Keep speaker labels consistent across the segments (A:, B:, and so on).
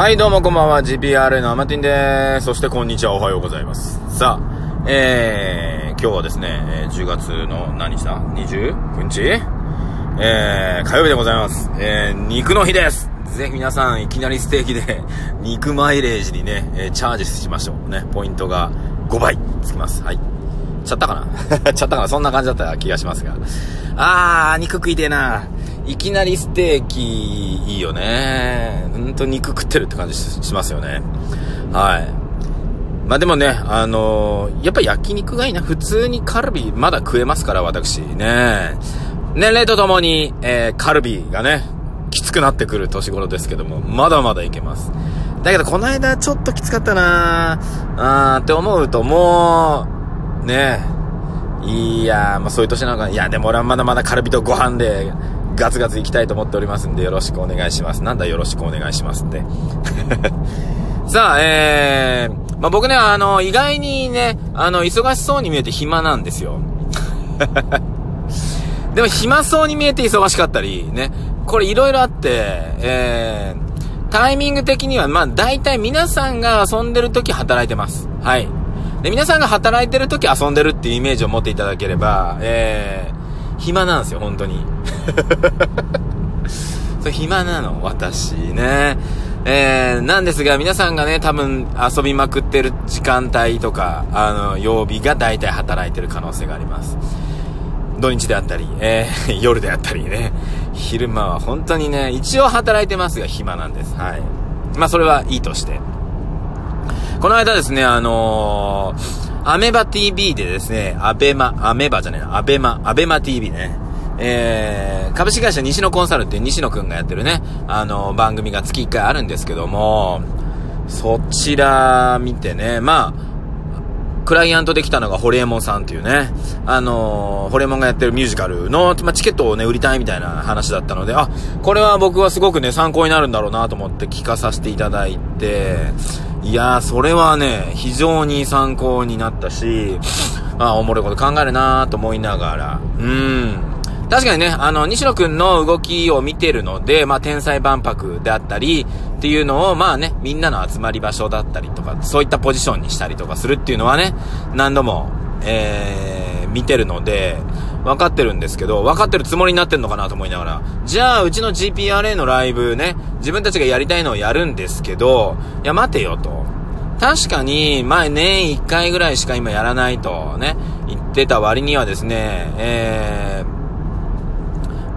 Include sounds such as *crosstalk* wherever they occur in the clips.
A: はい、どうもこんばんは。GPR のアマティンでーす。そしてこんにちは。おはようございます。さあ、えー、今日はですね、10月の何日だ ?29 日？えー、火曜日でございます。えー、肉の日です。ぜひ皆さん、いきなりステーキで、*laughs* 肉マイレージにね、えチャージしましょう。ね、ポイントが5倍つきます。はい。ちゃったかな？*laughs* ちゃったかな？そんな感じだった気がしますが。あー、肉食いてえな。いきなりステーキ、いいよね。ほんと肉食ってるって感じしますよね。はい。まあでもね、あのーやっぱ焼肉がいいな。普通にカルビまだ食えますから、私。ね年齢とともに、えー、カルビがね、きつくなってくる年頃ですけども、まだまだいけます。だけど、この間ちょっときつかったなあーって思うと、もう、ねいや、まあそういう年なのか。いや、でも俺はまだまだカルビとご飯で、ガツガツ行きたいと思っておりますんで、よろしくお願いします。なんだよろしくお願いしますって。*laughs* さあ、えー、まあ僕ね、あの、意外にね、あの、忙しそうに見えて暇なんですよ。*laughs* でも暇そうに見えて忙しかったり、ね。これいろいろあって、えー、タイミング的には、まあ大体皆さんが遊んでる時働いてます。はい。で、皆さんが働いてる時遊んでるっていうイメージを持っていただければ、えー、暇なんですよ、本当に。*laughs* それ暇なの、私ね。えー、なんですが、皆さんがね、多分遊びまくってる時間帯とか、あの、曜日が大体働いてる可能性があります。土日であったり、えー、*laughs* 夜であったりね。昼間は本当にね、一応働いてますが暇なんです。はい。まあ、それはいいとして。この間ですね、あのー、アメバ TV でですね、アベマ、アメバじゃねえな、アベマ、アベマ TV ね。えー、株式会社西野コンサルって西野くんがやってるね、あの番組が月1回あるんですけども、そちら見てね、まあ、クライアントできたのがホリエモンさんっていうね、あのー、ホリエモンがやってるミュージカルの、まあ、チケットをね、売りたいみたいな話だったので、あ、これは僕はすごくね、参考になるんだろうなと思って聞かさせていただいて、いやー、それはね、非常に参考になったし、まあ、おもろいこと考えるなと思いながら、うん。確かにね、あの、西野くんの動きを見てるので、まあ、天才万博であったり、っていうのを、まあね、みんなの集まり場所だったりとか、そういったポジションにしたりとかするっていうのはね、何度も、えー、見てるので、分かってるんですけど、分かってるつもりになってんのかなと思いながら、じゃあ、うちの GPRA のライブね、自分たちがやりたいのをやるんですけど、いや、待てよと。確かに、前年1回ぐらいしか今やらないとね、言ってた割にはですね、えー、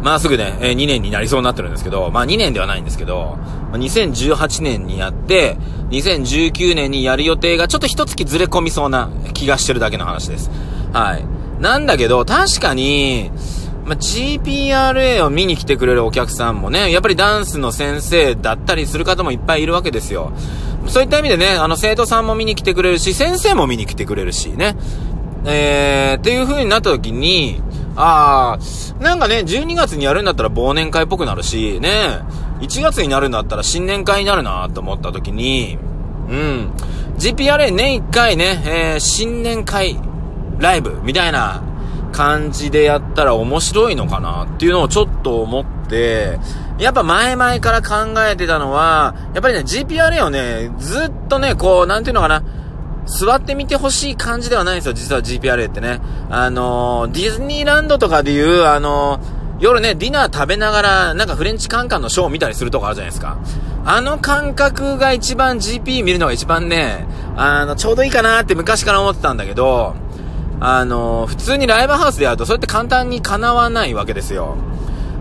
A: まあすぐね、え2年になりそうになってるんですけど、まあ2年ではないんですけど、2018年にやって、2019年にやる予定がちょっと一月ずれ込みそうな気がしてるだけの話です。はい。なんだけど、確かに、まあ、GPRA を見に来てくれるお客さんもね、やっぱりダンスの先生だったりする方もいっぱいいるわけですよ。そういった意味でね、あの生徒さんも見に来てくれるし、先生も見に来てくれるしね。えー、っていう風になった時に、あー、なんかね、12月にやるんだったら忘年会っぽくなるし、ね、1月になるんだったら新年会になるなと思った時に、うん、GPRA 年1回ね、えー、新年会ライブみたいな感じでやったら面白いのかなっていうのをちょっと思って、やっぱ前々から考えてたのは、やっぱりね、GPRA をね、ずっとね、こう、なんていうのかな、座ってみてほしい感じではないんですよ、実は GPRA ってね。あのー、ディズニーランドとかでいう、あのー夜ね、ディナー食べながら、なんかフレンチカンカンのショーを見たりするとこあるじゃないですか。あの感覚が一番 GP 見るのが一番ね、あの、ちょうどいいかなって昔から思ってたんだけど、あのー普通にライブハウスでやると、そうやって簡単に叶わないわけですよ。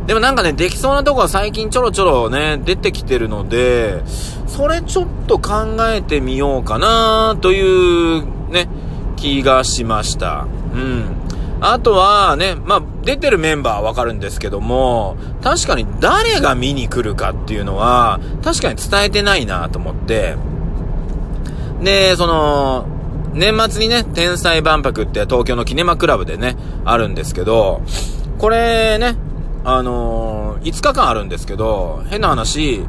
A: でもなんかね、できそうなとこは最近ちょろちょろね、出てきてるので、それちょっと考えてみようかなというね、気がしました。うん。あとはね、まあ、出てるメンバーはわかるんですけども、確かに誰が見に来るかっていうのは、確かに伝えてないなと思って、で、その、年末にね、天才万博って東京のキネマクラブでね、あるんですけど、これね、あのー、5日間あるんですけど、変な話、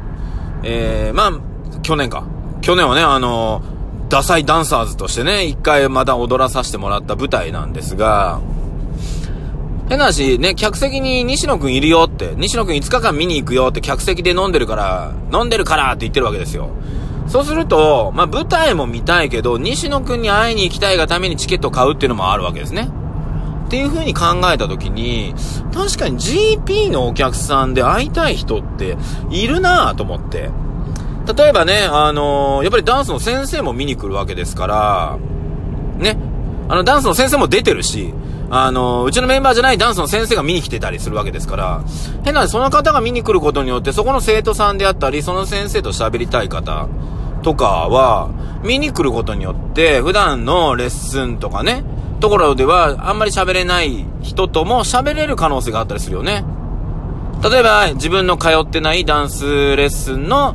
A: えー、まあ、去年か。去年はね、あのー、ダサいダンサーズとしてね、一回また踊らさせてもらった舞台なんですが、変な話、ね、客席に西野くんいるよって、西野くん5日間見に行くよって客席で飲んでるから、飲んでるからって言ってるわけですよ。そうすると、まあ、舞台も見たいけど、西野くんに会いに行きたいがためにチケットを買うっていうのもあるわけですね。っていう風に考えた時に、確かに GP のお客さんで会いたい人っているなぁと思って。例えばね、あのー、やっぱりダンスの先生も見に来るわけですから、ね、あのダンスの先生も出てるし、あの、うちのメンバーじゃないダンスの先生が見に来てたりするわけですから、変なその方が見に来ることによって、そこの生徒さんであったり、その先生と喋りたい方とかは、見に来ることによって、普段のレッスンとかね、ところでは、あんまり喋れない人とも喋れる可能性があったりするよね。例えば、自分の通ってないダンスレッスンの、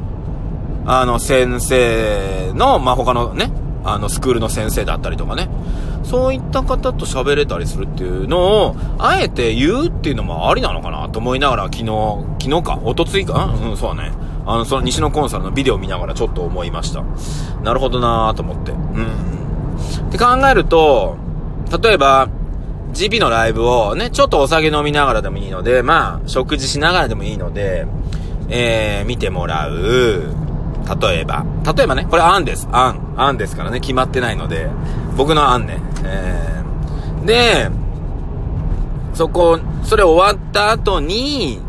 A: あの、先生の、まあ、他のね、あの、スクールの先生だったりとかね。そういった方と喋れたりするっていうのを、あえて言うっていうのもありなのかなと思いながら、昨日、昨日か、おとついか？うん、そうだね。あの、その西野コンサルのビデオを見ながらちょっと思いました。なるほどなぁと思って。うん。って考えると、例えば、GP のライブをね、ちょっとお酒飲みながらでもいいので、まあ、食事しながらでもいいので、えー、見てもらう。例えば。例えばね、これ案です。案。案ですからね、決まってないので、僕の案ね。えー、で、そこ、それ終わった後に、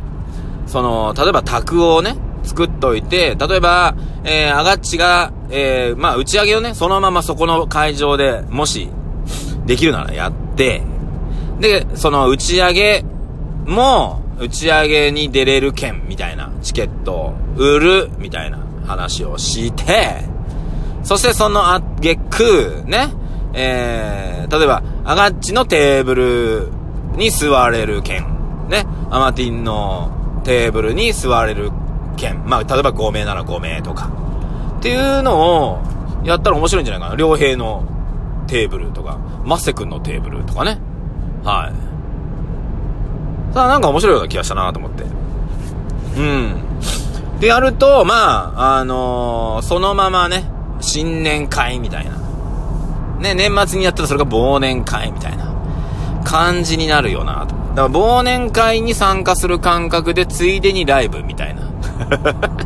A: その、例えば卓をね、作っといて、例えば、えー、アガッチが、えー、まあ、打ち上げをね、そのままそこの会場で、もし、できるならやって、で、その打ち上げも、打ち上げに出れる券みたいなチケットを売るみたいな話をして、そしてそのあげく、ね、えー、例えば、アガッチのテーブルに座れる券、ね、アマティンのテーブルに座れる券、まあ、例えば5名なら5名とか、っていうのを、やったら面白いんじゃないかな。両兵のテーブルとか、マッセ君のテーブルとかね。はい。さあ、なんか面白いような気がしたなと思って。うん。でやると、まあ、あのー、そのままね、新年会みたいな。ね、年末にやったらそれが忘年会みたいな感じになるよなと。だから忘年会に参加する感覚でついでにライブみたいな。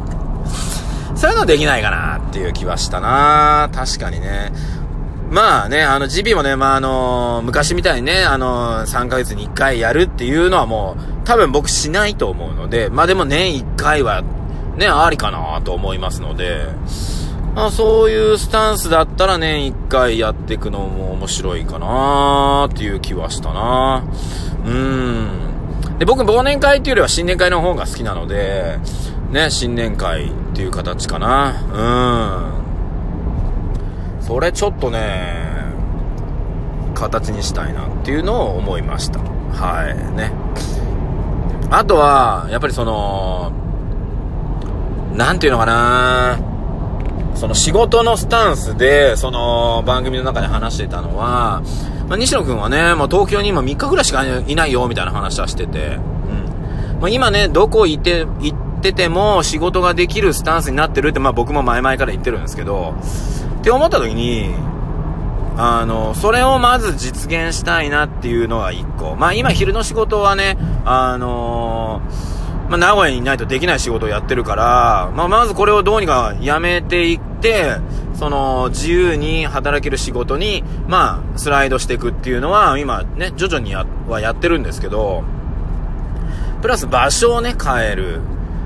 A: *laughs* そういうのできないかなっていう気はしたな確かにね。まあね、あの、ジビもね、まああの昔みたいにね、あの3ヶ月に1回やるっていうのはもう、多分僕しないと思うので、まあでも年1回は、ね、ありかなと思いますので、まあそういうスタンスだったら年1回やっていくのも面白いかなっていう気はしたなうん。で、僕忘年会っていうよりは新年会の方が好きなので、ね、新年会っていう形かな。うん。それちょっとね、形にしたいなっていうのを思いました。はい、ね。あとは、やっぱりその、なんていうのかなその仕事のスタンスで、その番組の中で話してたのは、まあ、西野くんはね、もう東京に今3日ぐらいしかいないよ、みたいな話はしてて、うん。まあ、今ね、どこ行って、行ってても仕事ができるスタンスになってるって、まあ僕も前々から言ってるんですけど、って思った時に、あの、それをまず実現したいなっていうのが一個。まあ今昼の仕事はね、あのー、まあ名古屋にいないとできない仕事をやってるから、まあまずこれをどうにかやめていって、その自由に働ける仕事に、まあスライドしていくっていうのは今ね、徐々にや、はやってるんですけど、プラス場所をね、変える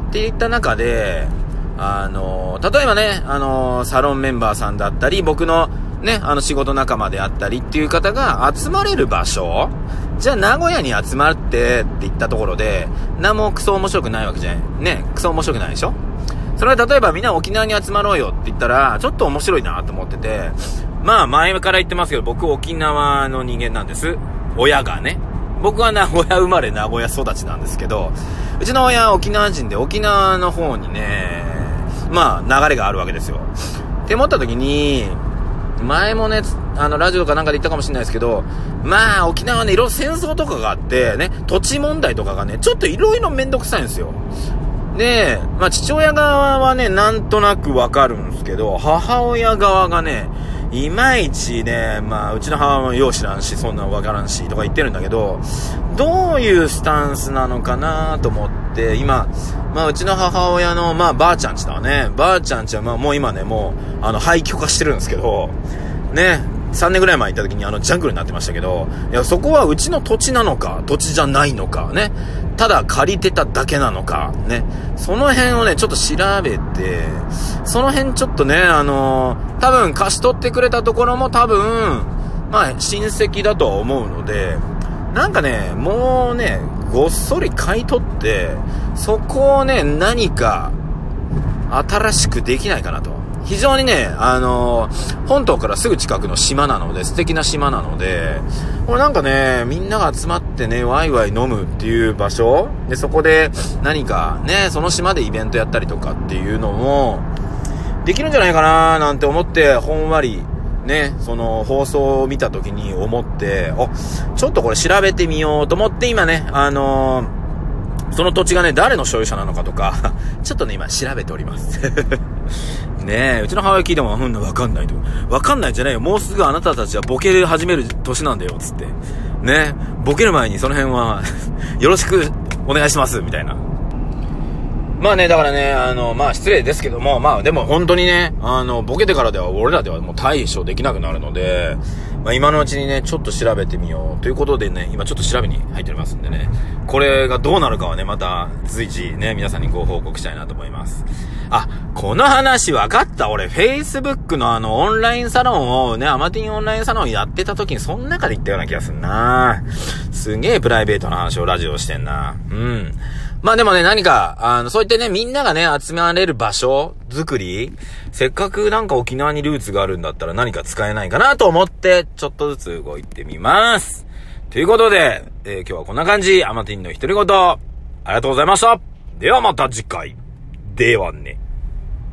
A: っていった中で、あの、例えばね、あの、サロンメンバーさんだったり、僕のね、あの仕事仲間であったりっていう方が集まれる場所じゃあ名古屋に集まってって言ったところで、何もクソ面白くないわけじゃない。ね、クソ面白くないでしょ？それは例えばみんな沖縄に集まろうよって言ったら、ちょっと面白いなと思ってて、まあ前から言ってますけど、僕沖縄の人間なんです。親がね。僕は名古屋生まれ名古屋育ちなんですけど、うちの親は沖縄人で沖縄の方にね、まあ、流れがあるわけですよ。って思った時に、前もね、あの、ラジオかなんかで言ったかもしれないですけど、まあ、沖縄ね、いろいろ戦争とかがあって、ね、土地問題とかがね、ちょっといろいろめんどくさいんですよ。で、まあ、父親側はね、なんとなくわかるんですけど、母親側がね、いまいちね、まあ、うちの母もよう知らんし、そんなわからんし、とか言ってるんだけど、どういうスタンスなのかなと思って、で今、まあ、うちの母親の、まあ、ばあちゃんちだわね。ばあちゃんちは、まあ、もう今ね、もう、あの、廃墟化してるんですけど、ね、3年ぐらい前行った時にあのジャングルになってましたけど、いや、そこはうちの土地なのか、土地じゃないのか、ね。ただ借りてただけなのか、ね。その辺をね、ちょっと調べて、その辺ちょっとね、あのー、多分貸し取ってくれたところも多分、まあ、親戚だとは思うので、なんかね、もうね、ごっそり買い取って、そこをね、何か、新しくできないかなと。非常にね、あのー、本島からすぐ近くの島なので、素敵な島なので、これなんかね、みんなが集まってね、ワイワイ飲むっていう場所で、そこで何かね、その島でイベントやったりとかっていうのも、できるんじゃないかななんて思って、ほんわり、ね、その放送を見た時に思って、お、ちょっとこれ調べてみようと思って今ね、あのーその土地がね、誰の所有者なのかとか、*laughs* ちょっとね、今調べております *laughs* ねえ、うちの母親聞いても、うん、わかんないと。わかんないじゃないよ。もうすぐあなたたちはボケ始める年なんだよ、つって。ねボケる前にその辺は *laughs* よろしくお願いします、みたいな。まあね、だからね、あの、まあ失礼ですけども、まあでも本当にね、あの、ボケてからでは俺らではもう対処できなくなるので、まあ今のうちにね、ちょっと調べてみようということでね、今ちょっと調べに入っておりますんでね、これがどうなるかはね、また随時ね、皆さんにご報告したいなと思います。あ、この話分かった俺、Facebook のあの、オンラインサロンをね、アマティンオンラインサロンやってた時に、その中で言ったような気がすんなすげえプライベートな話をラジオしてんな。うん。まあでもね、何か、あの、そういってね、みんながね、集められる場所作りせっかくなんか沖縄にルーツがあるんだったら何か使えないかなと思って、ちょっとずつ動いてみます。ということで、えー、今日はこんな感じ、アマティンの一人ごと、ありがとうございました。ではまた次回。ではね。